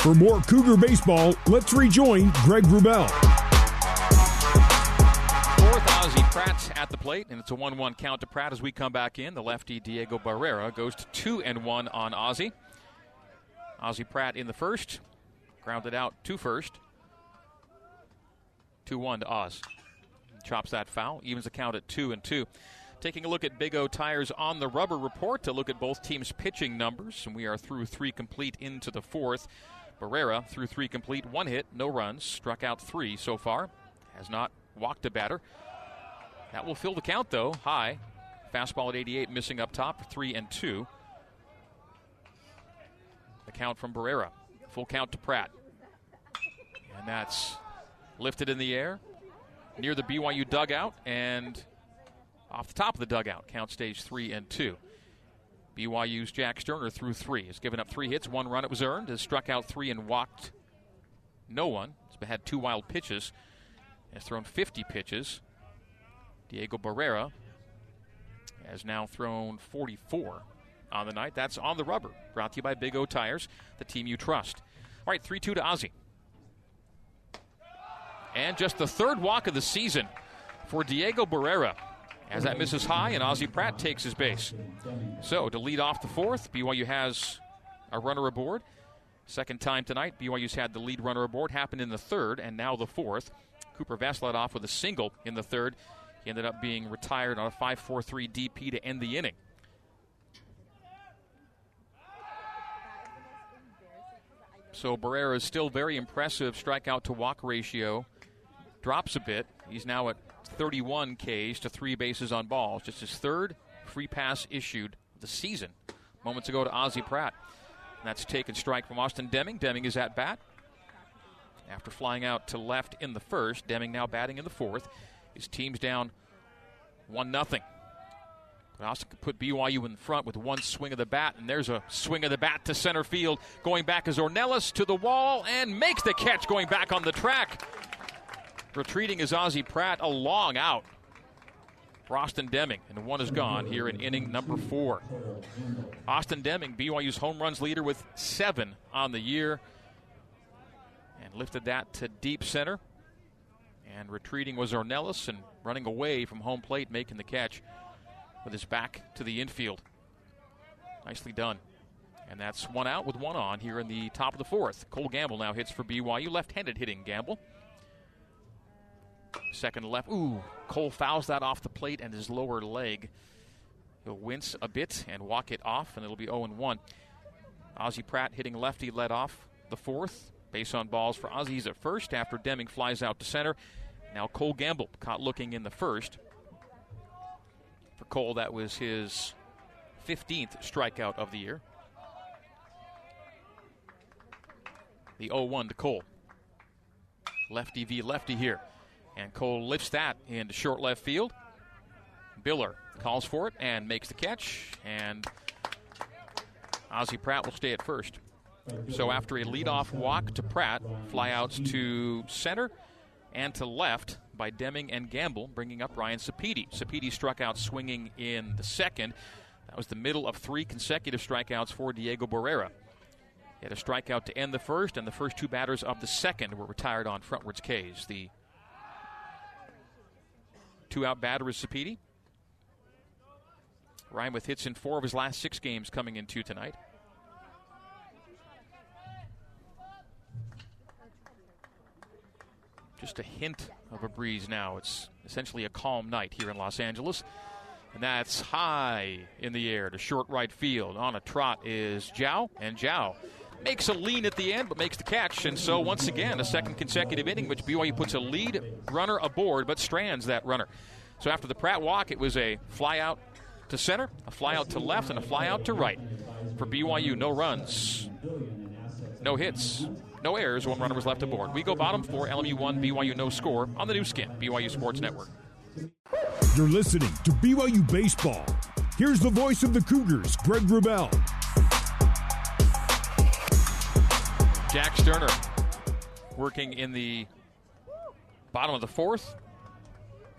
For more Cougar baseball, let's rejoin Greg Wrubell. Fourth, Ozzie Pratt at the plate, and it's a 1 1 count to Pratt as we come back in. The lefty Diego Barrera goes to 2 and 1 on Ozzie. Ozzie Pratt in the first, grounded out to first. 2 1 to Oz. Chops that foul, evens the count at 2 and 2. Taking a look at Big O Tires on the rubber report to look at both teams' pitching numbers, and we are through three complete into the fourth. Barrera through three complete, one hit, no runs, struck out three so far, has not walked a batter. That will fill the count though, high. Fastball at 88, missing up top, three and two. The count from Barrera, full count to Pratt, and that's lifted in the air near the BYU dugout and off the top of the dugout. Count stage three and two. BYU's Jack Sterner threw three. Has given up three hits, one run it was earned. Has struck out three and walked no one. Has had two wild pitches. Has thrown 50 pitches. Diego Barrera has now thrown 44 on the night. That's on the rubber. Brought to you by Big O Tires, the team you trust. All right, 3 2 to Ozzie. And just the third walk of the season for Diego Barrera. As that misses high, and Ozzie Pratt takes his base. So to lead off the fourth, BYU has a runner aboard. Second time tonight, BYU's had the lead runner aboard. Happened in the third, and now the fourth. Cooper led off with a single in the third. He ended up being retired on a 5 4 3 DP to end the inning. So Barrera is still very impressive strikeout to walk ratio. Drops a bit. He's now at 31 Ks to three bases on balls. Just his third free pass issued the season. Moments ago to Ozzie Pratt. And that's taken strike from Austin Deming. Deming is at bat. After flying out to left in the first, Deming now batting in the fourth. His team's down 1 0. But Austin could put BYU in front with one swing of the bat, and there's a swing of the bat to center field. Going back is Ornelas to the wall and makes the catch going back on the track. Retreating is Ozzie Pratt, a long out. Austin Deming, and one is gone here in inning number four. Austin Deming, BYU's home runs leader with seven on the year, and lifted that to deep center. And retreating was Ornelas, and running away from home plate, making the catch with his back to the infield. Nicely done. And that's one out with one on here in the top of the fourth. Cole Gamble now hits for BYU, left handed hitting Gamble. Second left. Ooh, Cole fouls that off the plate and his lower leg. He'll wince a bit and walk it off, and it'll be 0 1. Ozzie Pratt hitting lefty led off the fourth. Base on balls for Ozzie's at first after Deming flies out to center. Now Cole Gamble caught looking in the first. For Cole, that was his 15th strikeout of the year. The 0 1 to Cole. Lefty v lefty here. And Cole lifts that into short left field. Biller calls for it and makes the catch. And Ozzie Pratt will stay at first. So after a leadoff walk to Pratt, flyouts to center and to left by Deming and Gamble, bringing up Ryan Sapedi. Sapedi struck out swinging in the second. That was the middle of three consecutive strikeouts for Diego Barrera. He had a strikeout to end the first, and the first two batters of the second were retired on frontwards Ks. The two out batter is Sapedi. Ryan with hits in four of his last six games coming into tonight. Just a hint of a breeze now. It's essentially a calm night here in Los Angeles. And that's high in the air to short right field. On a trot is Jow, and Jow makes a lean at the end, but makes the catch. And so, once again, a second consecutive inning, which BYU puts a lead runner aboard, but strands that runner. So, after the Pratt walk, it was a fly out to center, a fly out to left, and a fly out to right. For BYU, no runs, no hits, no errors. One runner was left aboard. We go bottom four, LMU one, BYU no score on the Nu Skin, BYU Sports Network. You're listening to BYU Baseball. Here's the voice of the Cougars, Greg Wrubell. Jack Sterner working in the bottom of the fourth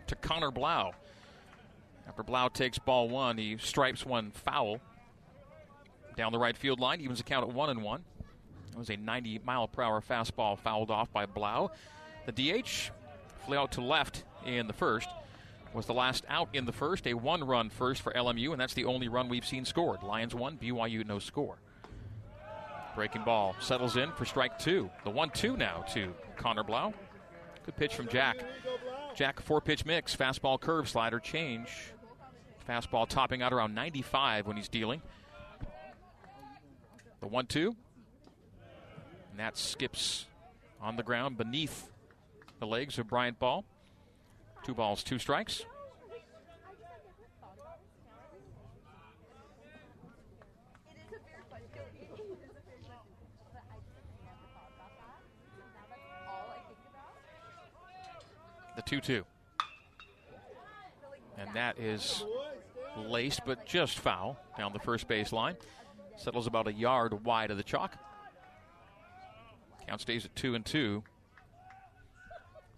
to Connor Blau. After Blau takes ball one, he stripes one foul down the right field line, evens the count at one and one. It was a 90 mile per hour fastball fouled off by Blau. The DH flew out to left in the first. Was the last out in the first, a one run first for LMU, and that's the only run we've seen scored. Lions one, BYU no score. Breaking ball settles in for strike two. The 1 2 now to Connor Blau. Good pitch from Jack. Jack, four pitch mix, fastball curve, slider change. Fastball topping out around 95 when he's dealing. The 1 2. And that skips on the ground beneath the legs of Bryant Ball. Two balls, two strikes. The 2 2. And that is laced, but just foul down the first base line. Settles about a yard wide of the chalk. Count stays at 2 and 2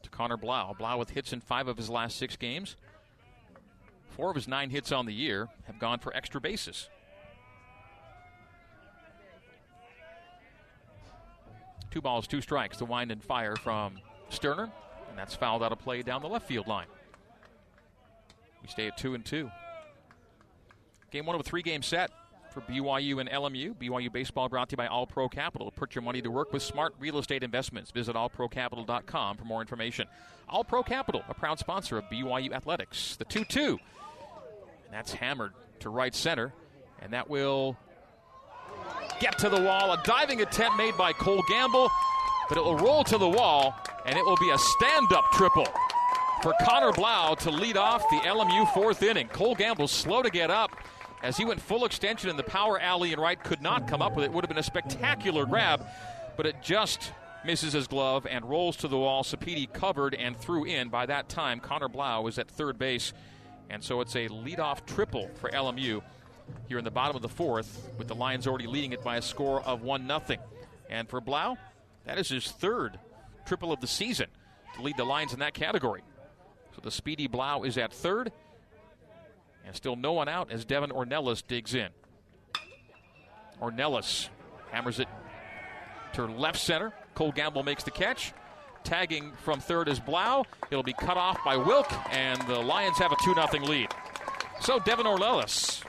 to Connor Blau. Blau with hits in five of his last six games. Four of his nine hits on the year have gone for extra bases. Two balls, two strikes. The wind and fire from Sterner, and that's fouled out of play down the left field line. We stay at two and two. Game one of a three-game set for BYU and LMU. BYU baseball brought to you by All Pro Capital. Put your money to work with smart real estate investments. Visit allprocapital.com for more information. All Pro Capital, a proud sponsor of BYU athletics. The 2 2. And that's hammered to right center. And that will get to the wall. A diving attempt made by Cole Gamble, but it will roll to the wall, and it will be a stand up triple for Connor Blau to lead off the LMU fourth inning. Cole Gamble slow to get up as he went full extension in the power alley and right could not come up with it. Would have been a spectacular grab, but it just misses his glove and rolls to the wall. Sapiti covered and threw in. By that time, Connor Blau was at third base, and so it's a leadoff triple for LMU here in the bottom of the fourth, with the Lions already leading it by a score of one nothing. And for Blau, that is his third triple of the season to lead the Lions in that category. So the speedy Blau is at third. And still no one out as Devin Ornelas digs in. Ornelas hammers it to left center. Cole Gamble makes the catch. Tagging from third is Blau. It'll be cut off by Wilk, and the Lions have a 2 0 lead. So Devin Ornelas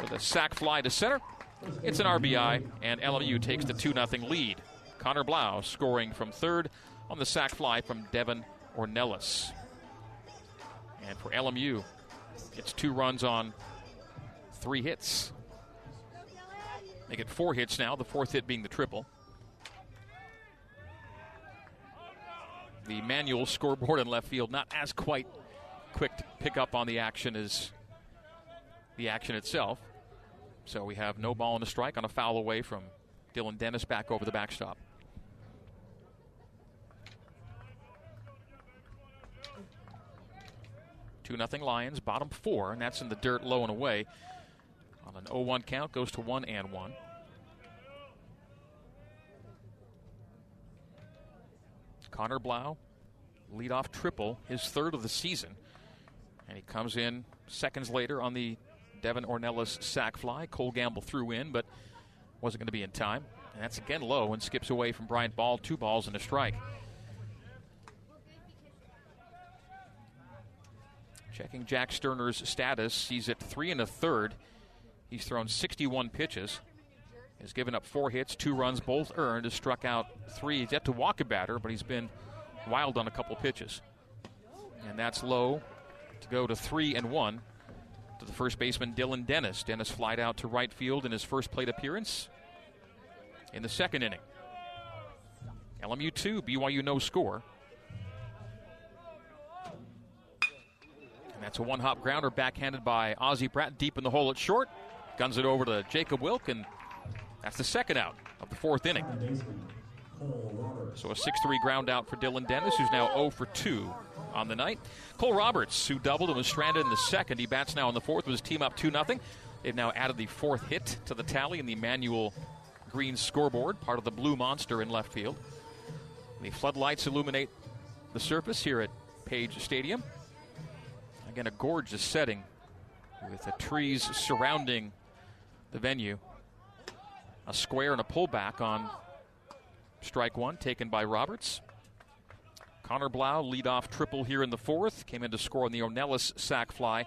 with a sac fly to center. It's an RBI, and LMU takes the 2 0 lead. Connor Blau scoring from third on the sac fly from Devin Ornelas. And for LMU, it's two runs on three hits. They get four hits now, the fourth hit being the triple. The manual scoreboard in left field not as quite quick to pick up on the action as the action itself. So we have no ball and a strike on a foul away from Dylan Dennis back over the backstop. Two nothing Lions, bottom four, and that's in the dirt low and away. On an 0-1 count, goes to one and one. Connor Blau, leadoff triple, his third of the season, and he comes in seconds later on the Devin Ornelas sac fly. Cole Gamble threw in, but wasn't going to be in time. And that's again low and skips away from Bryant Ball. Two balls and a strike. Checking Jack Sterner's status, he's at three and a third. He's thrown 61 pitches. Has given up four hits, two runs, both earned. Has struck out three. He's yet to walk a batter, but he's been wild on a couple pitches. And that's low to go to three and one to the first baseman Dylan Dennis. Dennis flied out to right field in his first plate appearance in the second inning. LMU 2, BYU no score. That's a one hop grounder backhanded by Ozzie Pratt deep in the hole at short. Guns it over to Jacob Wilk, and that's the second out of the fourth inning. So a 6 3 ground out for Dylan Dennis, who's now 0 for 2 on the night. Cole Roberts, who doubled and was stranded in the second, he bats now in the fourth with his team up 2 0. They've now added the fourth hit to the tally in the Manuel Green scoreboard, part of the Blue Monster in left field. The floodlights illuminate the surface here at Page Stadium. Again, a gorgeous setting with the trees surrounding the venue. A square and a pullback on Strike one taken by Roberts. Connor Blau, leadoff triple here in the fourth, came in to score on the Ornelas sac fly.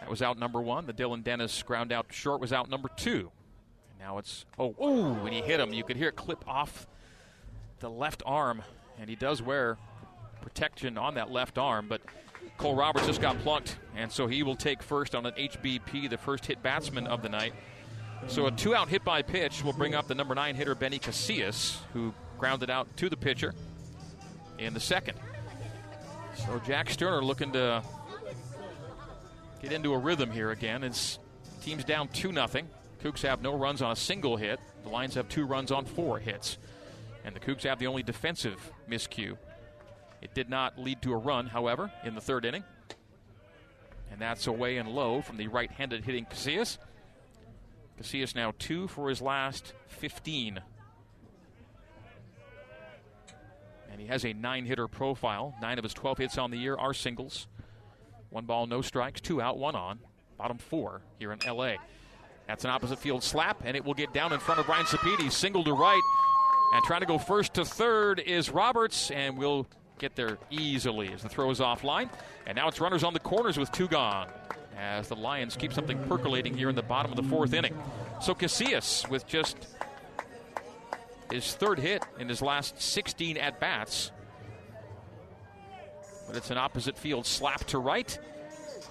That was out number one. The Dylan Dennis ground out short was out number two. And now it's, oh, oh, when he hit him, you could hear it clip off the left arm, and he does wear protection on that left arm, but Cole Roberts just got plunked, and so he will take first on an HBP, the first hit batsman of the night. So a two out hit by pitch will bring up the number nine hitter, Benny Casillas, who grounded out to the pitcher in the second. So Jack Sterner looking to get into a rhythm here again. It's team's down 2 nothing. Cougs have no runs on a single hit. The Lions have two runs on four hits. And the Cougs have the only defensive miscue. It did not lead to a run, however, in the third inning. And that's away and low from the right handed hitting Casillas. Casillas now two for his last 15 And he has a nine hitter profile. Nine of his 12 hits on the year are singles. One ball, no strikes, two out, one on. Bottom four here in LA. That's an opposite field slap, and it will get down in front of Brian Sapedi. Single to right. And trying to go first to third is Roberts, and will get there easily as the throw is offline. And now it's runners on the corners with two gone as the Lions keep something percolating here in the bottom of the fourth inning. So Casillas with just his third hit in his last 16 at bats. But it's an opposite field slap to right.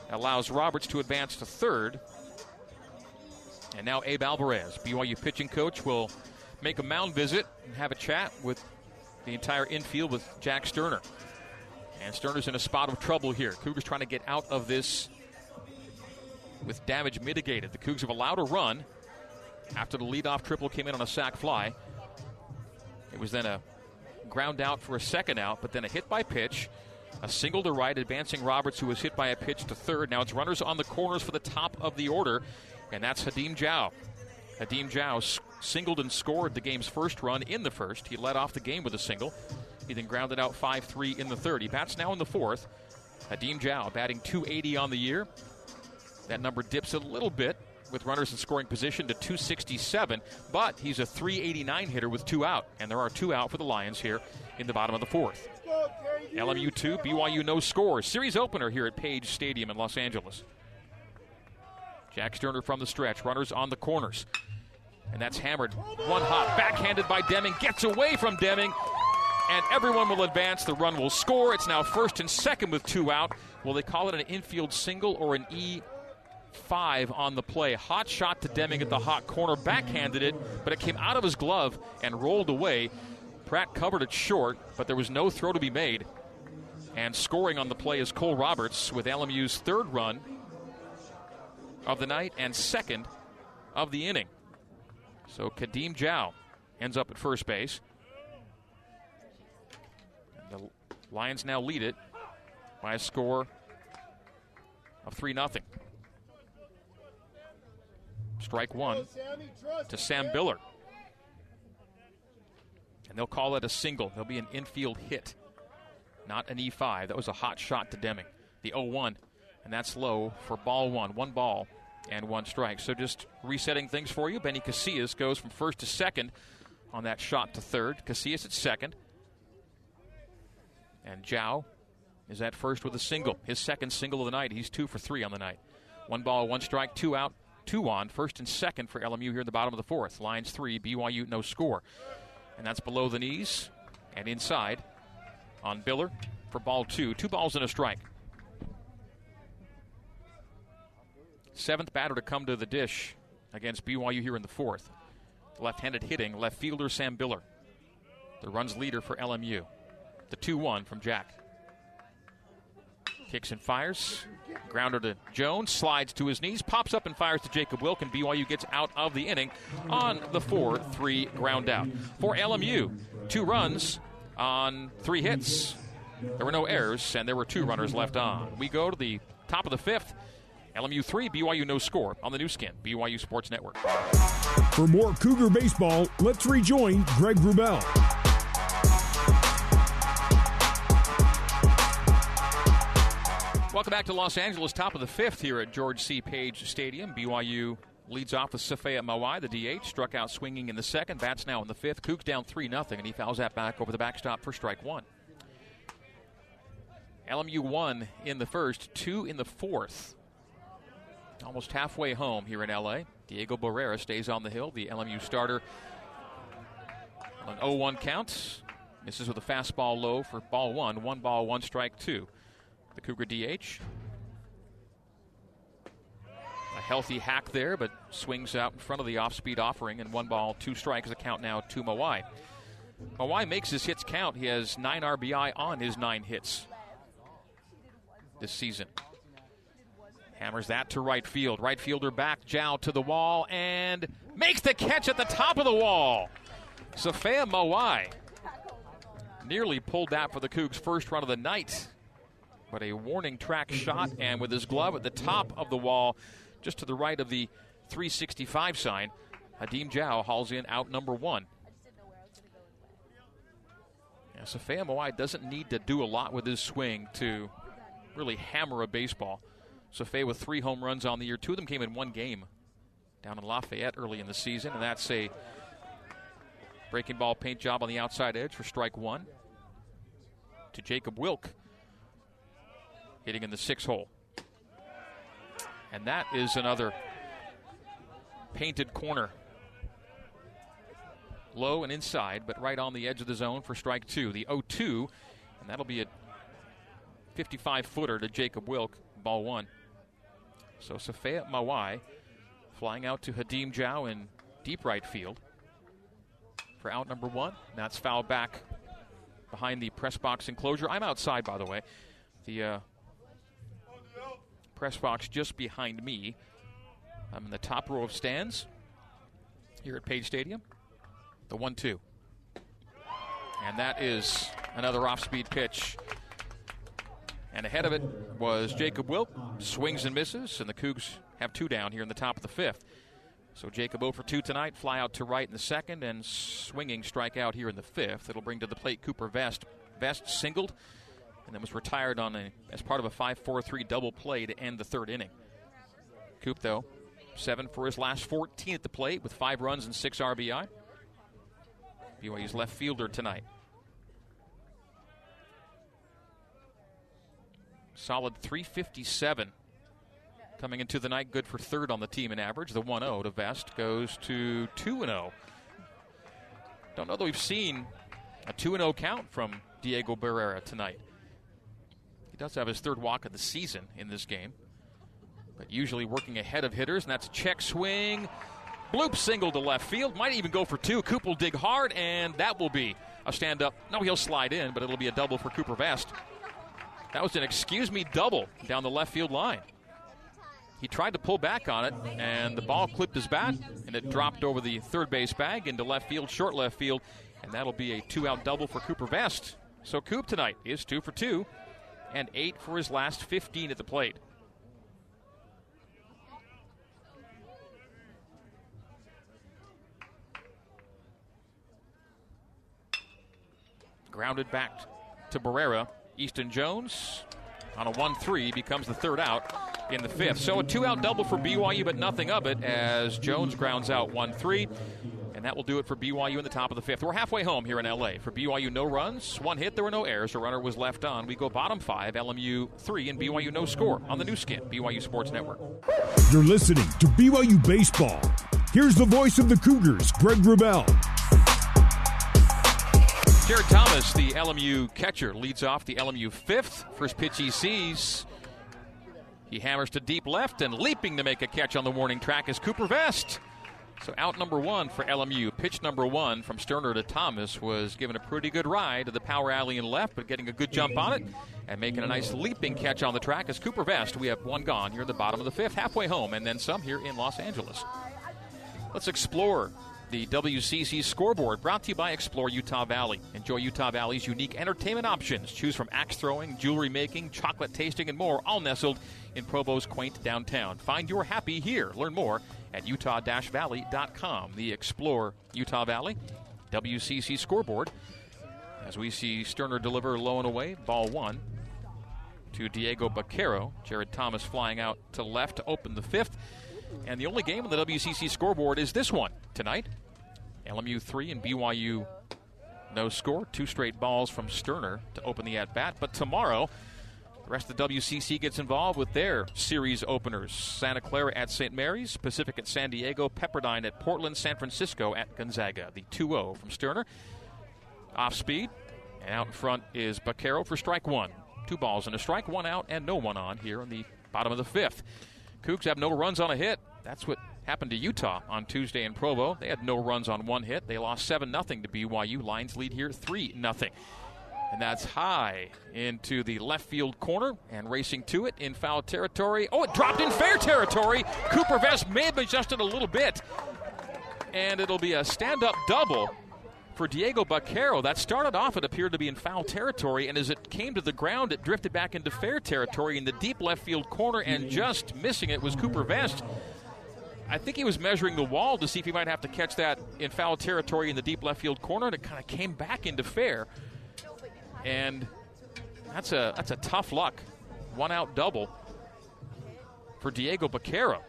Allows Roberts to advance to third. And now Abe Alvarez, BYU pitching coach, will make a mound visit and have a chat with the entire infield with Jack Sterner. And Sterner's in a spot of trouble here. Cougars trying to get out of this with damage mitigated. The Cougs have allowed a run after the leadoff triple came in on a sac fly. It was then a ground out for a second out, but then a hit by pitch. A single to right, advancing Roberts, who was hit by a pitch to third. Now it's runners on the corners for the top of the order, and that's Hadim Zhao. Hadim Zhao singled and scored the game's first run in the first. He led off the game with a single. He then grounded out 5 3 in the third. He bats now in the fourth. Hadim Zhao batting 280 on the year. That number dips a little bit with runners in scoring position to 267, but he's a 389 hitter with two out, and there are two out for the Lions here in the bottom of the fourth. LMU 2, BYU no score. Series opener here at Page Stadium in Los Angeles. Jack Sterner from the stretch, runners on the corners. And that's hammered. One hot, backhanded by Deming, gets away from Deming, and everyone will advance. The run will score. It's now first and second with two out. Will they call it an infield single or an E five on the play. Hot shot to Deming at the hot corner, backhanded it, but it came out of his glove and rolled away. Pratt covered it short, but there was no throw to be made. And scoring on the play is Cole Roberts with LMU's third run of the night and second of the inning. So Kadeem Zhao ends up at first base. And the Lions now lead it by a score of 3 0. Strike one to Sam Biller. And they'll call it a single. There'll be an infield hit, not an E5. That was a hot shot to Deming. The 0 1, and that's low for ball one. One ball and one strike. So just resetting things for you. Benny Casillas goes from first to second on that shot to third. Casillas at second. And Zhao is at first with a single. His second single of the night. He's two for three on the night. One ball, one strike, two out two on, first and second for LMU here in the bottom of the fourth. Lions three, BYU no score. And that's below the knees and inside on Biller for ball two. Two balls and a strike. Seventh batter to come to the dish against BYU here in the fourth. Left handed hitting, left fielder Sam Biller. The runs leader for LMU. The 2 1 from Jack. Kicks and fires. Grounder to Jones, slides to his knees, pops up and fires to Jacob Wilk, and BYU gets out of the inning on the 4 3 ground out. For LMU, two runs on three hits. There were no errors, and there were two runners left on. We go to the top of the fifth. LMU 3, BYU no score on the Nu Skin, BYU Sports Network. For more Cougar baseball, let's rejoin Greg Wrubell. Welcome back to Los Angeles, top of the fifth here at George C. Page Stadium. BYU leads off with Safea Mawai, the DH, struck out swinging in the second. Bats now in the fifth. Cougs down 3 0, and he fouls that back over the backstop for strike one. LMU one in the first, two in the fourth. Almost halfway home here in LA. Diego Barrera stays on the hill, the LMU starter. An 0 1 count. Misses with a fastball low for ball one. One ball, one strike, two. The Cougar DH a healthy hack there, but swings out in front of the off speed offering, and one ball, two strikes, a count now to Mawai. Mawai makes his hits count. He has nine RBI on his nine hits this season. Hammers that to right field. Right fielder back, Jow to the wall, and makes the catch at the top of the wall. Safea Mawai nearly pulled that for the Cougs' first run of the night. But a warning track shot, and with his glove at the top of the wall, just to the right of the 365 sign. Hadim Jow hauls in out number one. Yeah, Safea Mawai doesn't need to do a lot with his swing to really hammer a baseball. Safea with three home runs on the year. Two of them came in one game down in Lafayette early in the season, and that's a breaking ball paint job on the outside edge for strike one. To Jacob Wilk, hitting in the six hole. And that is another painted corner. Low and inside, but right on the edge of the zone for strike two. The 0 2, and that'll be a 55 footer to Jacob Wilk, ball one. So Safea Mawai flying out to Hadim Jow in deep right field for out number one. That's foul back behind the press box enclosure. I'm outside, by the way. The uh, press box just behind me. I'm in the top row of stands here at Page Stadium. The 1 2. And that is another off speed pitch. And ahead of it was Jacob Wilk. Swings and misses, and the Cougs have two down here in the top of the fifth. So Jacob 0 for 2 tonight, fly out to right in the second, and swinging strikeout here in the fifth. It'll bring to the plate Cooper Vest. Vest singled and then was retired on a as part of a 5-4-3 double play to end the third inning. Coop, though, seven for his last 14 at the plate with five runs and six RBI. BYU's left fielder tonight. Solid 357 coming into the night, good for third on the team in average. The 1 0 to Vest goes to 2 0. Don't know that we've seen a 2 0 count from Diego Barrera tonight. He does have his third walk of the season in this game, but usually working ahead of hitters, and that's a check swing. Bloop single to left field. Might even go for two. Cooper dig hard, and that will be a stand up. No, he'll slide in, but it'll be a double for Cooper Vest. That was an excuse me double down the left field line. He tried to pull back on it, and the ball clipped his bat, and it dropped over the third base bag into left field, short left field, and that'll be a two out double for Cooper Vest. So Coop tonight is two for two and eight for his last 15 at the plate. Grounded back to Barrera. Easton Jones on a 1 3 becomes the third out in the fifth. So a two out double for BYU, but nothing of it as Jones grounds out 1 3. And that will do it for BYU in the top of the fifth. We're halfway home here in LA. For BYU, no runs, one hit, there were no errors. A runner was left on. We go bottom five, LMU three, and BYU no score on the Nu Skin, BYU Sports Network. You're listening to BYU Baseball. Here's the voice of the Cougars, Greg Wrubell. Jared Thomas, the LMU catcher, leads off the LMU fifth. First pitch he sees. He hammers to deep left and leaping to make a catch on the warning track is Cooper Vest. So out number one for LMU. Pitch number one from Sterner to Thomas was given a pretty good ride to the power alley and left, but getting a good jump on it and making a nice leaping catch on the track is Cooper Vest. We have one gone here in the bottom of the fifth, halfway home, and then some here in Los Angeles. Let's explore the WCC scoreboard brought to you by Explore Utah Valley. Enjoy Utah Valley's unique entertainment options. Choose from axe throwing, jewelry making, chocolate tasting, and more, all nestled in Provo's quaint downtown. Find your happy here. Learn more at utah-valley.com. The Explore Utah Valley WCC scoreboard as we see Sterner deliver low and away, ball one to Diego Baquero. Jared Thomas flying out to left to open the fifth. And the only game on the WCC scoreboard is this one tonight. LMU 3 and BYU no score. Two straight balls from Sterner to open the at bat. But tomorrow, the rest of the WCC gets involved with their series openers Santa Clara at St. Mary's, Pacific at San Diego, Pepperdine at Portland, San Francisco at Gonzaga. The 2 0 from Sterner. Off speed. And out in front is Baquero for strike one. Two balls and a strike, one out, and no one on here in the bottom of the fifth. Cougs have no runs on a hit. That's what happened to Utah on Tuesday in Provo. They had no runs on one hit. They lost 7 0 to BYU. Lions lead here 3 0. And that's high into the left field corner and racing to it in foul territory. Oh, it dropped in fair territory. Cooper Vest may have adjusted a little bit. And it'll be a stand up double for Diego Baquero. That started off, it appeared to be in foul territory, and as it came to the ground, it drifted back into fair territory in the deep left field corner, and just missing it was Cooper Vest. I think he was measuring the wall to see if he might have to catch that in foul territory in the deep left field corner, and it kind of came back into fair. And that's a that's a tough luck, one out double for Diego Baquero.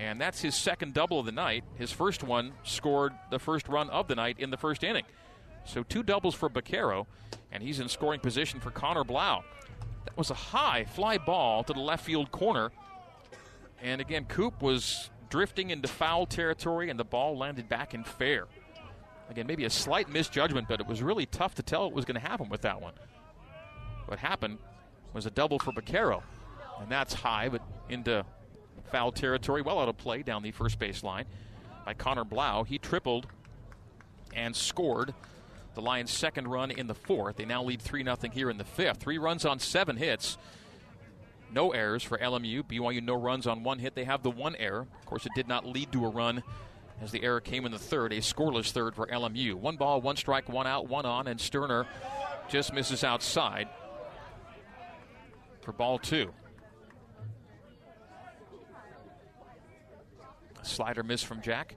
And that's his second double of the night. His first one scored the first run of the night in the first inning. So two doubles for Baquero, and he's in scoring position for Connor Blau. That was a high fly ball to the left field corner. And again, Coop was drifting into foul territory, and the ball landed back in fair. Again, maybe a slight misjudgment, but it was really tough to tell what was going to happen with that one. What happened was a double for Baquero, and that's high, but into foul territory, well out of play down the first base line by Connor Blau. He tripled and scored the Lions' second run in the fourth. They now lead 3 0 here in the fifth. Three runs on seven hits. No errors for LMU. BYU no runs on one hit. They have the one error. Of course, it did not lead to a run as the error came in the third. A scoreless third for LMU. One ball, one strike, one out, one on, and Sterner just misses outside for ball two. Slider miss from Jack.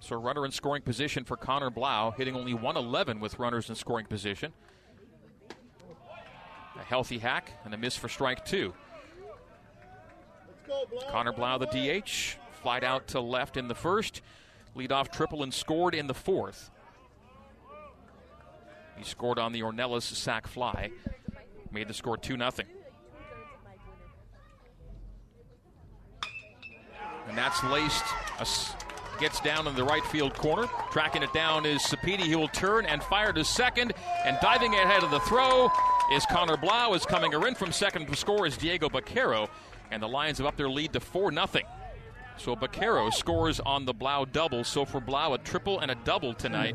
So runner in scoring position for Connor Blau, hitting only 111 with runners in scoring position. A healthy hack and a miss for strike two. Connor Blau, the DH, flied out to left in the first. Lead off triple and scored in the fourth. He scored on the Ornelas sac fly. Made the score 2 0. And that's laced, gets down in the right field corner. Tracking it down is Sapiti. He will turn and fire to second. And diving ahead of the throw is Connor Blau. Is coming in from second to score is Diego Baquero. And the Lions have up their lead to 4 0. So Baquero scores on the Blau double. So for Blau, a triple and a double tonight.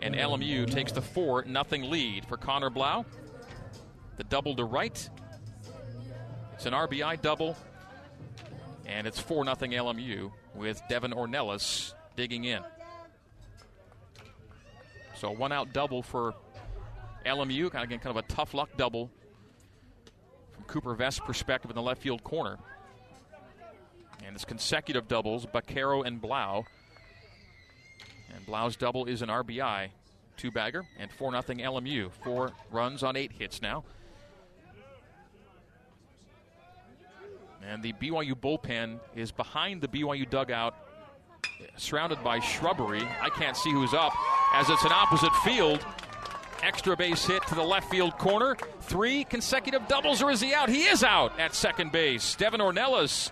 And LMU takes the 4 0 lead for Connor Blau. The double to right. It's an RBI double and it's 4 0 LMU with Devin Ornelas digging in. So one out double for LMU. Kind of again, kind of a tough luck double from Cooper Vest's perspective in the left field corner. And it's consecutive doubles, Baquero and Blau. And Blau's double is an RBI two bagger and 4 0 LMU. Four runs on eight hits now. And the BYU bullpen is behind the BYU dugout, surrounded by shrubbery. I can't see who's up as it's an opposite field. Extra base hit to the left field corner. Three consecutive doubles, or is he out? He is out at second base. Devin Ornelas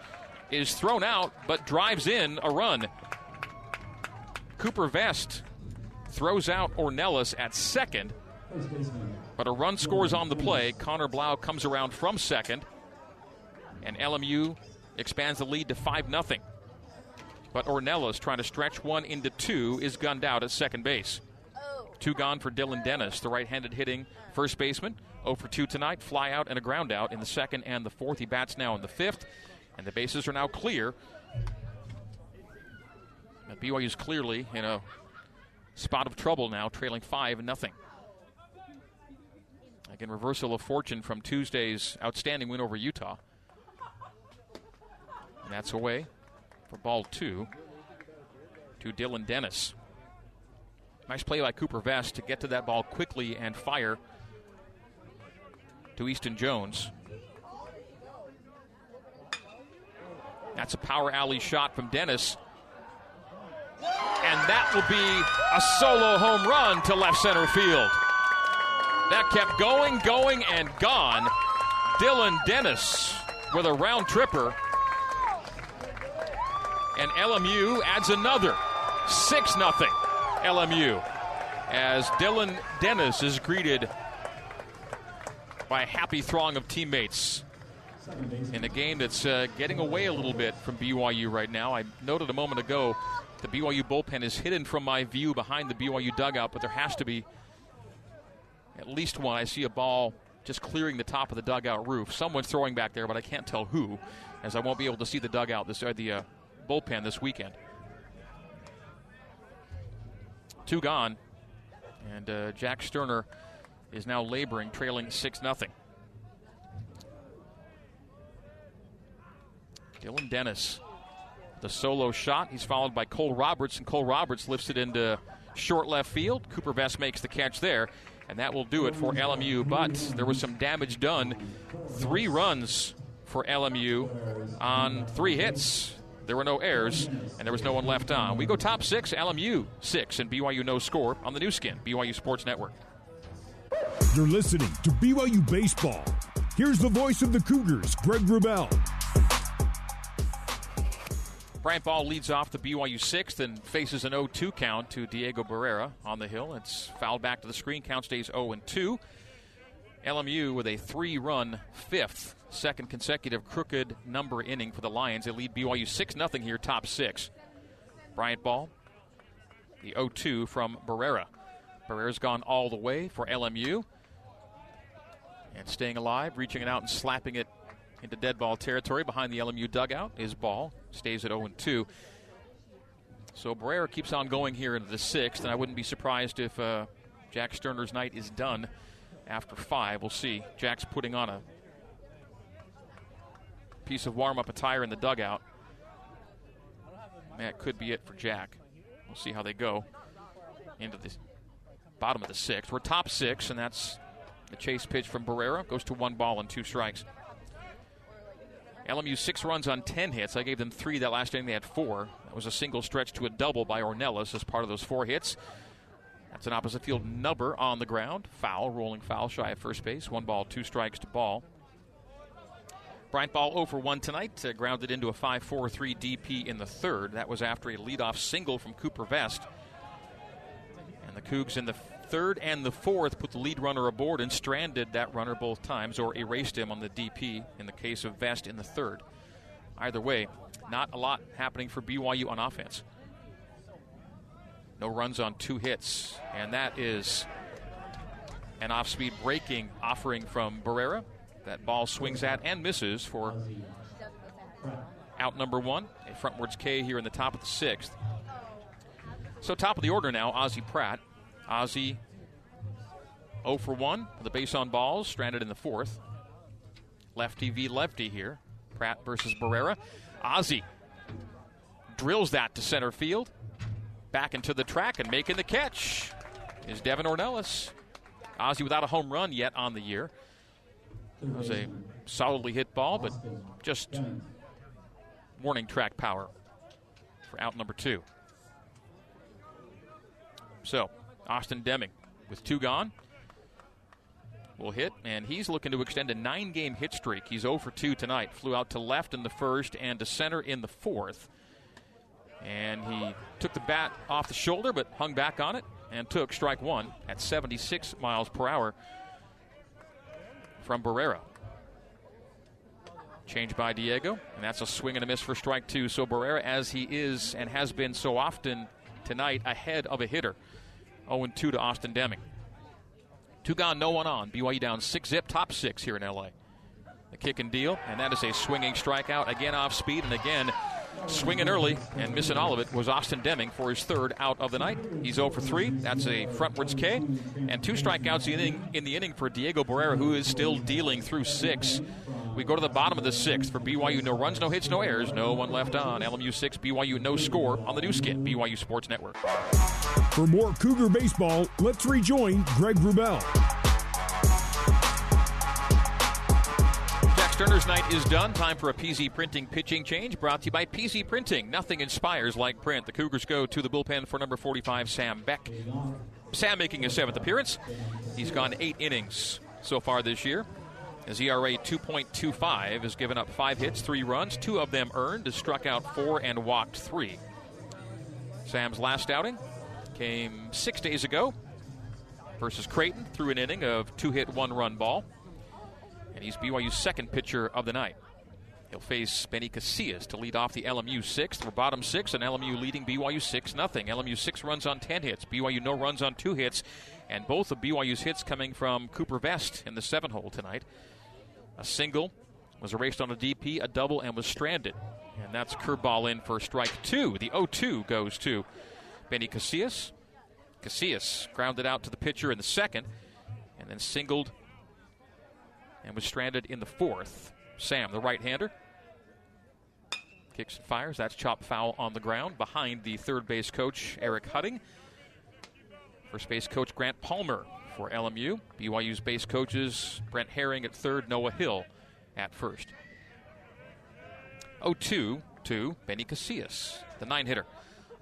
is thrown out, but drives in a run. Cooper Vest throws out Ornelas at second, but a run scores on the play. Connor Blau comes around from second and LMU expands the lead to 5 0. But Ornelas trying to stretch one into two is gunned out at second base. Two gone for Dylan Dennis, the right handed hitting first baseman. 0 for 2 tonight, fly out and a ground out in the second and the fourth. He bats now in the fifth, and the bases are now clear. BYU is clearly in a spot of trouble now, trailing 5 nothing. Again, reversal of fortune from Tuesday's outstanding win over Utah. And that's away for ball two to Dylan Dennis. Nice play by Cooper Vest to get to that ball quickly and fire to Easton Jones. That's a power alley shot from Dennis. And that will be a solo home run to left center field. That kept going, going, and gone. Dylan Dennis with a round tripper. And LMU adds another 6 0 LMU as Dylan Dennis is greeted by a happy throng of teammates in a game that's uh, getting away a little bit from BYU right now. I noted a moment ago the BYU bullpen is hidden from my view behind the BYU dugout, but there has to be at least one. I see a ball just clearing the top of the dugout roof. Someone's throwing back there, but I can't tell who, as I won't be able to see the dugout this or the uh, bullpen this weekend. Two gone, and uh, Jack Sterner is now laboring, trailing six nothing. Dylan Dennis, the solo shot. He's followed by Cole Roberts, and Cole Roberts lifts it into short left field. Cooper Vest makes the catch there, and that will do it for LMU. But there was some damage done. Three runs for LMU on three hits. There were no errors, and there was no one left on. We go top six, LMU six, and BYU no score on the Nu Skin, BYU Sports Network. You're listening to BYU Baseball. Here's the voice of the Cougars, Greg Wrubell. Bryant Ball leads off the BYU sixth and faces an 0-2 count to Diego Barrera on the hill. It's fouled back to the screen. Count stays 0 2. LMU with a three-run fifth, second consecutive crooked number inning for the Lions. They lead BYU 6 0 here, top six. Bryant Ball, the 0-2 from Barrera. Barrera's gone all the way for LMU. And staying alive, reaching it out and slapping it into dead ball territory behind the LMU dugout. His ball stays at 0 2. So Barrera keeps on going here into the sixth, and I wouldn't be surprised if uh, Jack Sterner's night is done after five. We'll see. Jack's putting on a piece of warm up attire in the dugout. That could be it for Jack. We'll see how they go into the bottom of the sixth. We're top six, and that's the chase pitch from Barrera. Goes to one ball and two strikes. LMU six runs on 10 hits. I gave them three that last inning. They had four. That was a single stretch to a double by Ornelas as part of those four hits. That's an opposite field number on the ground. Foul, rolling foul, shy of first base. One ball, two strikes to ball. Bryant Ball 0 for 1 tonight, uh, grounded into a 5 4 3 DP in the third. That was after a leadoff single from Cooper Vest. And the Cougs in the third and the fourth put the lead runner aboard and stranded that runner both times or erased him on the DP in the case of Vest in the third. Either way, not a lot happening for BYU on offense. No runs on two hits, and that is an off speed breaking offering from Barrera. That ball swings at and misses for out number one, a frontwards K here in the top of the sixth. So, top of the order now, Ozzie Pratt. Ozzie 0 for 1 with base on balls, stranded in the fourth. Lefty v lefty here. Pratt versus Barrera. Ozzie drills that to center field. Back into the track and making the catch is Devin Ornelas. Ozzie without a home run yet on the year. It was a solidly hit ball, but just warning track power for out number two. So, Austin Deming with two gone will hit, and he's looking to extend a nine game hit streak. He's 0 for 2 tonight. Flew out to left in the first and to center in the fourth. And he took the bat off the shoulder, but hung back on it and took strike one at 76 miles per hour from Barrera. Change by Diego, and that's a swing and a miss for strike two. So Barrera, as he is and has been so often tonight, ahead of a hitter. 0 2 to Austin Deming. Two gone, no one on. BYU down six zip, top six here in LA. The kick and deal, and that is a swinging strikeout. Again off speed, and again swinging early and missing all of it was Austin Deming for his third out of the night. He's 0 for 3. That's a frontwards K. And two strikeouts in the inning, in the inning for Diego Barrera, who is still dealing through six. We go to the bottom of the sixth for BYU. No runs, no hits, no errors, no one left on. LMU 6, BYU no score on the Nu Skin, BYU Sports Network. For more Cougar baseball, let's rejoin Greg Wrubell. Sterner's night is done. Time for a PZ Printing pitching change brought to you by PZ Printing. Nothing inspires like print. The Cougars go to the bullpen for number 45, Sam Beck. Sam making his seventh appearance. He's gone eight innings so far this year. His ERA 2.25 has given up five hits, three runs, two of them earned, has struck out four and walked three. Sam's last outing came six days ago versus Creighton through an inning of two hit, one run ball. And he's BYU's second pitcher of the night. He'll face Benny Casillas to lead off the LMU sixth. We're bottom six, and LMU leading BYU 6 nothing. LMU six runs on 10 hits. BYU no runs on two hits. And both of BYU's hits coming from Cooper Vest in the seven hole tonight. A single was erased on a DP, a double, and was stranded. And that's curveball in for strike two. The 0 2 goes to Benny Casillas. Casillas grounded out to the pitcher in the second, and then singled and was stranded in the fourth. Sam, the right hander, kicks and fires. That's chop foul on the ground behind the third base coach, Eric Hutting. First base coach, Grant Palmer for LMU. BYU's base coaches, Brent Herring at third, Noah Hill at first. 0 2 to Benny Casillas, the nine hitter.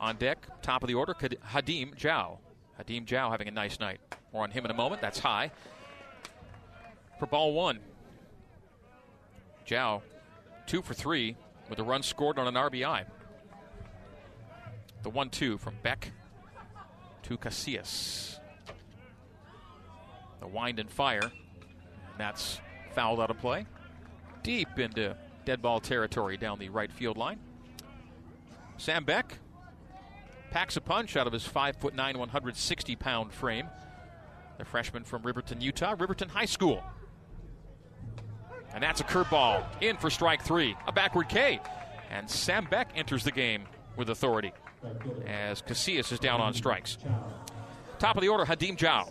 On deck, top of the order, Hadim Zhao. Hadim Zhao having a nice night. More on him in a moment. That's high. For ball one, Zhao, two for three with a run scored on an RBI. The 1 2 from Beck to Casillas. The wind and fire. And that's fouled out of play. Deep into dead ball territory down the right field line. Sam Beck packs a punch out of his 5'9, 160 pound frame. The freshman from Riverton, Utah, Riverton High School. And that's a curveball in for strike three, a backward K. And Sam Beck enters the game with authority as Casillas is down on strikes. Top of the order, Hadim Zhao.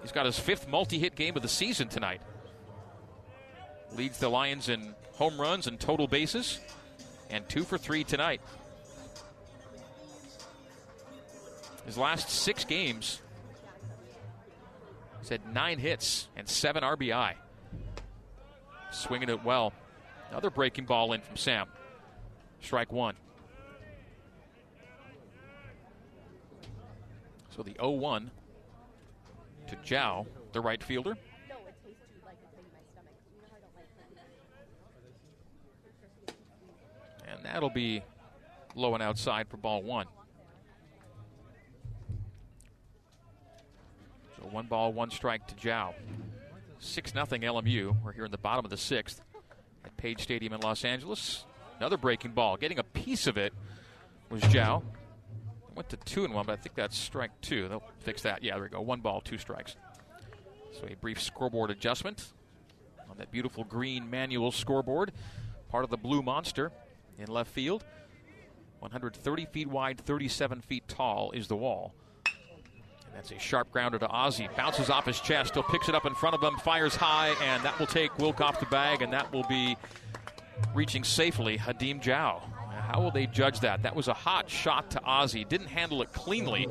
He's got his fifth multi hit game of the season tonight. Leads the Lions in home runs and total bases, and two for three tonight. His last six games, He's had nine hits and seven RBI. Swinging it well. Another breaking ball in from Sam. Strike one. So the 0 1 to Zhao, the right fielder. And that'll be low and outside for ball one. One ball, one strike to Zhao. 6 0 LMU. We're here in the bottom of the sixth at Page Stadium in Los Angeles. Another breaking ball. Getting a piece of it was Zhao. Went to two and one, but I think that's strike two. They'll fix that. Yeah, there we go. One ball, two strikes. So a brief scoreboard adjustment on that beautiful green manual scoreboard. Part of the Blue Monster in left field. 130 feet wide, 37 feet tall is the wall. That's a sharp grounder to Ozzie. Bounces off his chest, still picks it up in front of him, fires high, and that will take Wilk off the bag, and that will be reaching safely Hadim Zhao. How will they judge that? That was a hot shot to Ozzie. Didn't handle it cleanly.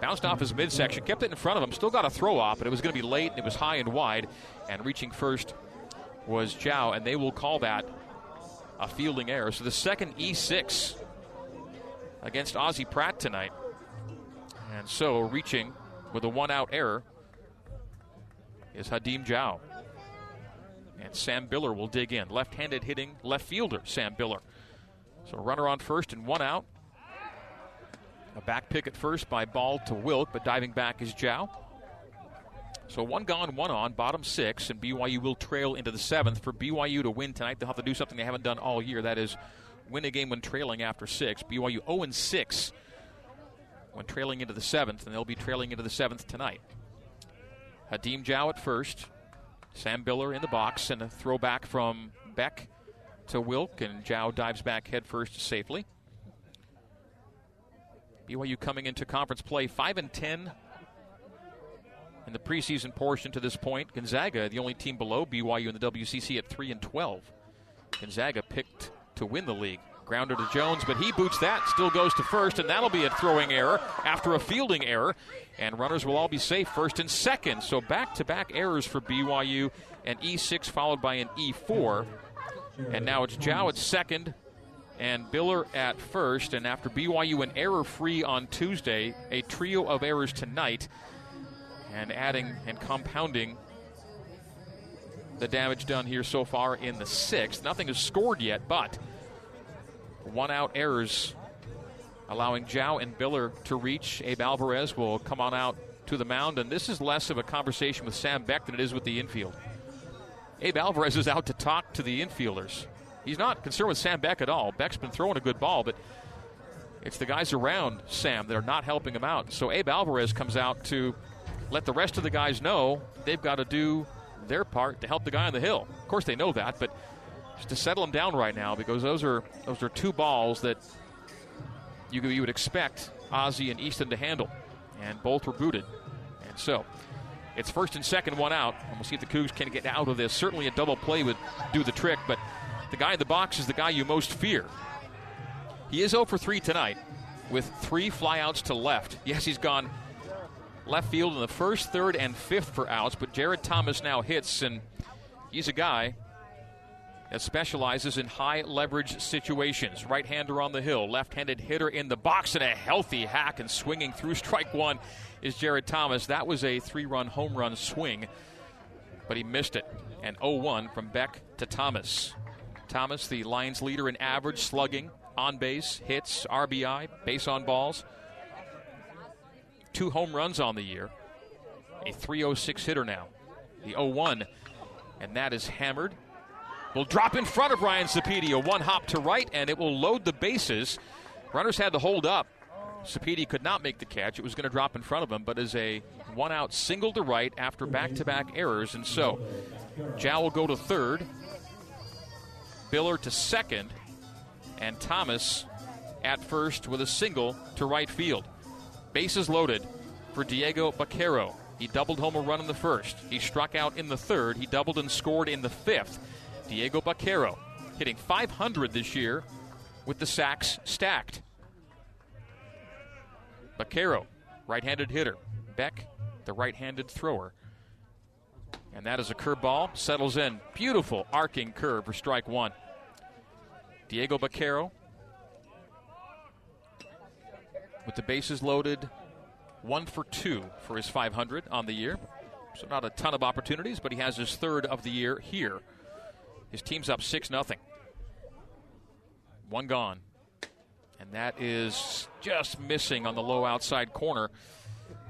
Bounced off his midsection, kept it in front of him, still got a throw off, but it was going to be late, and it was high and wide. And reaching first was Zhao, and they will call that a fielding error. So the second E6 against Ozzie Pratt tonight. And so reaching with a one out error is Hadim Zhao. And Sam Biller will dig in. Left handed hitting left fielder, Sam Biller. So runner on first and one out. A back pick at first by ball to Wilk, but diving back is Zhao. So one gone, one on, bottom six, and BYU will trail into the seventh. For BYU to win tonight, they'll have to do something they haven't done all year. That is win a game when trailing after six. BYU 0 6 when trailing into the seventh, and they'll be trailing into the seventh tonight. Hadim Zhao at first, Sam Biller in the box, and a throwback from Beck to Wilk, and Zhao dives back headfirst safely. BYU coming into conference play 5 and 10 in the preseason portion to this point. Gonzaga, the only team below BYU in the WCC at 3 and 12. Gonzaga picked to win the league Grounder to Jones, but he boots that, still goes to first, and that'll be a throwing error after a fielding error. And runners will all be safe first and second. So back to back errors for BYU, an E6 followed by an E4. And now it's Zhao at second and Biller at first. And after BYU an error free on Tuesday, a trio of errors tonight, and adding and compounding the damage done here so far in the sixth. Nothing is scored yet, but one out errors allowing Zhao and Biller to reach. Abe Alvarez will come on out to the mound, and this is less of a conversation with Sam Beck than it is with the infield. Abe Alvarez is out to talk to the infielders. He's not concerned with Sam Beck at all. Beck's been throwing a good ball, but it's the guys around Sam that are not helping him out. So Abe Alvarez comes out to let the rest of the guys know they've got to do their part to help the guy on the hill. Of course, they know that, but just to settle him down right now because those are those are two balls that you, you would expect Ozzie and Easton to handle, and both were booted. And so it's first and second, one out, and we'll see if the Cougs can get out of this. Certainly, a double play would do the trick, but the guy in the box is the guy you most fear. He is 0 for 3 tonight with three flyouts to left. Yes, he's gone left field in the first, third, and fifth for outs, but Jared Thomas now hits, and he's a guy that specializes in high leverage situations. Right hander on the hill, left handed hitter in the box, and a healthy hack and swinging through strike one is Jared Thomas. That was a three run home run swing, but he missed it. And 0 1 from Beck to Thomas. Thomas, the Lions leader in average slugging, on base, hits, RBI, base on balls two home runs on the year. A 306 hitter now. The 0 1. And that is hammered. Will drop in front of Ryan Sapedi. one hop to right, and it will load the bases. Runners had to hold up. Sapedi could not make the catch. It was going to drop in front of him, but is a one out single to right after back to back errors. And so, Zhao will go to third, Biller to second, and Thomas at first with a single to right field. Bases loaded for Diego Baquero. He doubled home a run in the first. He struck out in the third. He doubled and scored in the fifth. Diego Baquero hitting 500 this year with the sacks stacked. Baquero, right handed hitter. Beck, the right handed thrower. And that is a curveball. Settles in. Beautiful arcing curve for strike one. Diego Baquero with the bases loaded, one for two for his 500 on the year. So not a ton of opportunities, but he has his third of the year here. His team's up 6 0. One gone. And that is just missing on the low outside corner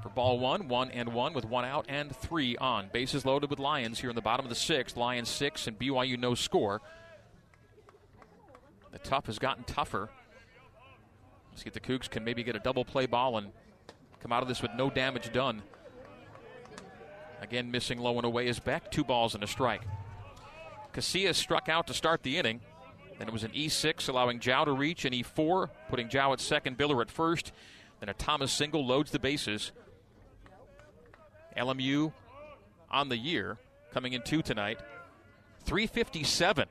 for ball one, one and one with one out and three on. Bases loaded with Lions here in the bottom of the sixth. Lions six and BYU no score. The tough has gotten tougher Let's See if the Cougs can maybe get a double play ball and come out of this with no damage done. Again, missing low and away is back. Two balls and a strike. Casillas struck out to start the inning. Then it was an E6 allowing Zhao to reach, an E4 putting Zhao at second, Biller at first. Then a Thomas single loads the bases. LMU on the year coming in two tonight. 357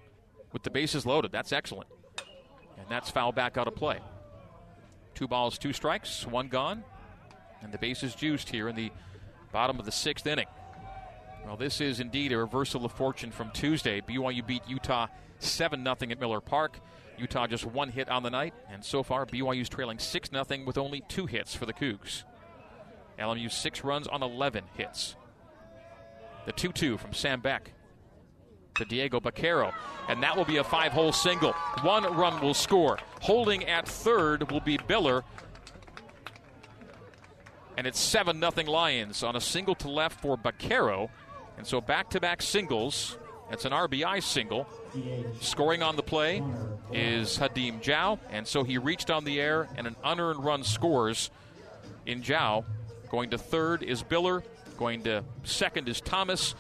with the bases loaded. That's excellent. And that's foul back out of play. Two balls, two strikes, one gone. And the bases juiced here in the bottom of the sixth inning. Well, this is indeed a reversal of fortune from Tuesday. BYU beat Utah 7 0 at Miller Park. Utah just one hit on the night, and so far BYU's trailing 6 0 with only two hits for the Cougs. LMU six runs on 11 hits. The 2 2 from Sam Beck to Diego Baquero. And that will be a five hole single. One run will score. Holding at third will be Biller. And it's 7 0 Lions on a single to left for Baquero. And so back to back singles. It's an RBI single. Scoring on the play is Hadim Zhao. And so he reached on the air, and an unearned run scores in Zhao. Going to third is Biller. Going to second is Thomas.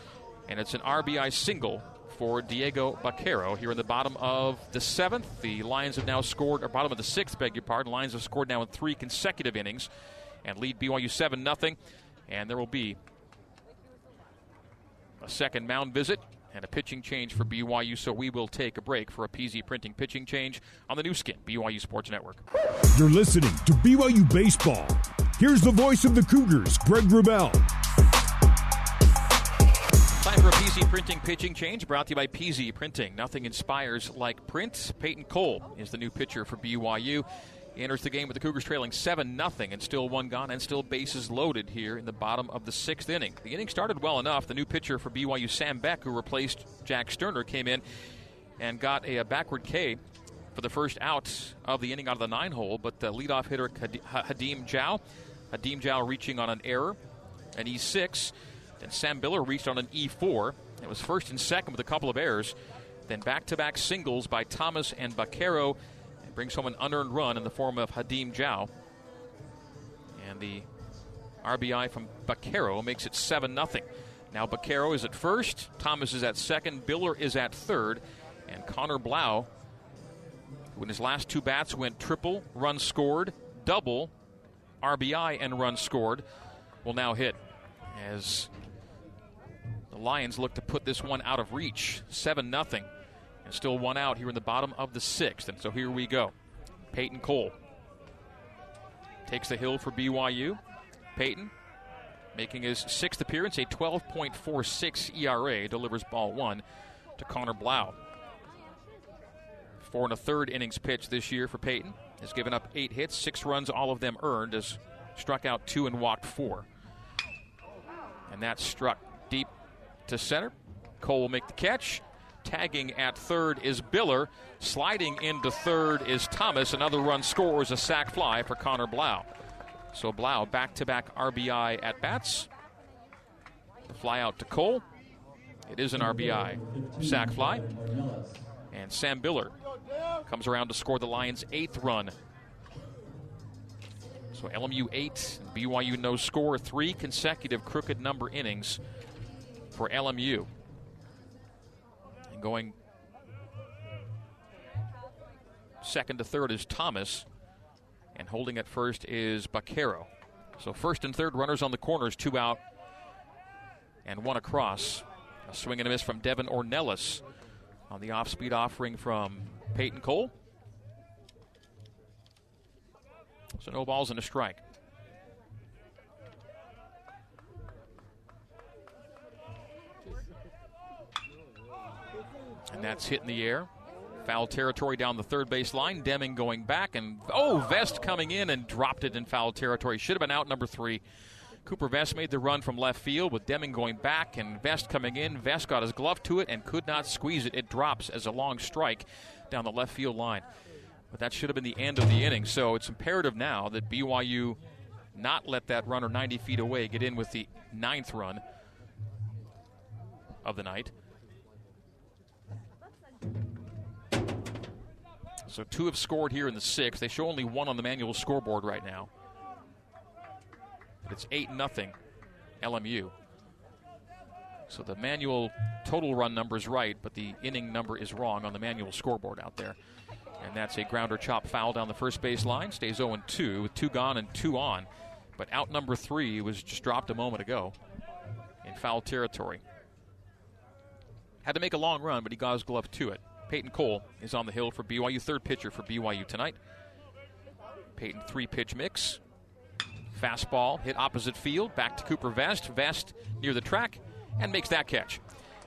And it's an RBI single for Diego Baquero here in the bottom of the seventh. The Lions have now scored, or bottom of the sixth, beg your pardon. Lions have scored now in three consecutive innings and lead BYU 7 0. And there will be a second mound visit and a pitching change for BYU, so we will take a break for a PZ Printing pitching change on the Nu Skin, BYU Sports Network. You're listening to BYU Baseball. Here's the voice of the Cougars, Greg Wrubell. Time for a PZ Printing pitching change brought to you by PZ Printing. Nothing inspires like print. Peyton Cole is the new pitcher for BYU. He enters the game with the Cougars trailing 7 0 and still one gone and still bases loaded here in the bottom of the sixth inning. The inning started well enough. The new pitcher for BYU, Sam Beck, who replaced Jack Sterner, came in and got a, a backward K for the first out of the inning out of the nine hole, but the leadoff hitter, Hadim Zhao, Hadim Zhao reaching on an error, an E6. Then Sam Biller reached on an E4. It was first and second with a couple of errors. Then back to back singles by Thomas and Baquero brings home an unearned run in the form of Hadim Zhao. And the RBI from Baquero makes it 7 0. Now Baquero is at first, Thomas is at second, Biller is at third, and Connor Blau, who in his last two bats went triple, run scored, double, RBI, and run scored, will now hit as the Lions look to put this one out of reach. 7 0. And still one out here in the bottom of the sixth. And so here we go. Peyton Cole takes the hill for BYU. Peyton making his sixth appearance, a 12.46 ERA, delivers ball one to Connor Blau. Four and a third innings pitched this year for Peyton. Has given up eight hits, six runs, all of them earned, has struck out two and walked four. And that struck deep to center. Cole will make the catch. Tagging at third is Biller. Sliding into third is Thomas. Another run scores a sac fly for Connor Blau. So Blau back to back RBI at bats. The fly out to Cole. It is an RBI sac fly. And Sam Biller comes around to score the Lions' eighth run. So LMU eight, BYU no score, three consecutive crooked number innings for LMU. Going second to third is Thomas. And holding at first is Baquero. So first and third runners on the corners, two out and one across. A swing and a miss from Devin Ornelas on the off speed offering from Peyton Cole. So no balls and a strike. That's hit in the air. Foul territory down the third base line. Deming going back, and oh, Vest coming in and dropped it in foul territory. Should have been out number three. Cooper Vest made the run from left field with Deming going back and Vest coming in. Vest got his glove to it and could not squeeze it. It drops as a long strike down the left field line. But that should have been the end of the inning. So it's imperative now that BYU not let that runner 90 feet away get in with the ninth run of the night. So two have scored here in the sixth. They show only one on the manual scoreboard right now. It's 8 nothing LMU. So the manual total run number is right, but the inning number is wrong on the manual scoreboard out there. And that's a grounder chop foul down the first base line. Stays 0 2 with two gone and two on. But out number three was just dropped a moment ago in foul territory. Had to make a long run, but he got his glove to it. Peyton Cole is on the hill for BYU, third pitcher for BYU tonight. Peyton three pitch mix. Fastball hit opposite field, back to Cooper Vest. Vest near the track and makes that catch.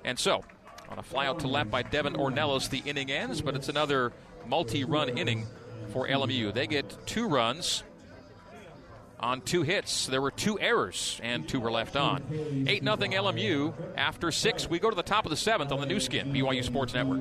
And so, on a flyout to left by Devin Ornelas, the inning ends, but it's another multi run inning for LMU. They get two runs on two hits. There were two errors, and two were left on. 8 0 LMU. After six, we go to the top of the seventh on the Nu Skin, BYU Sports Network.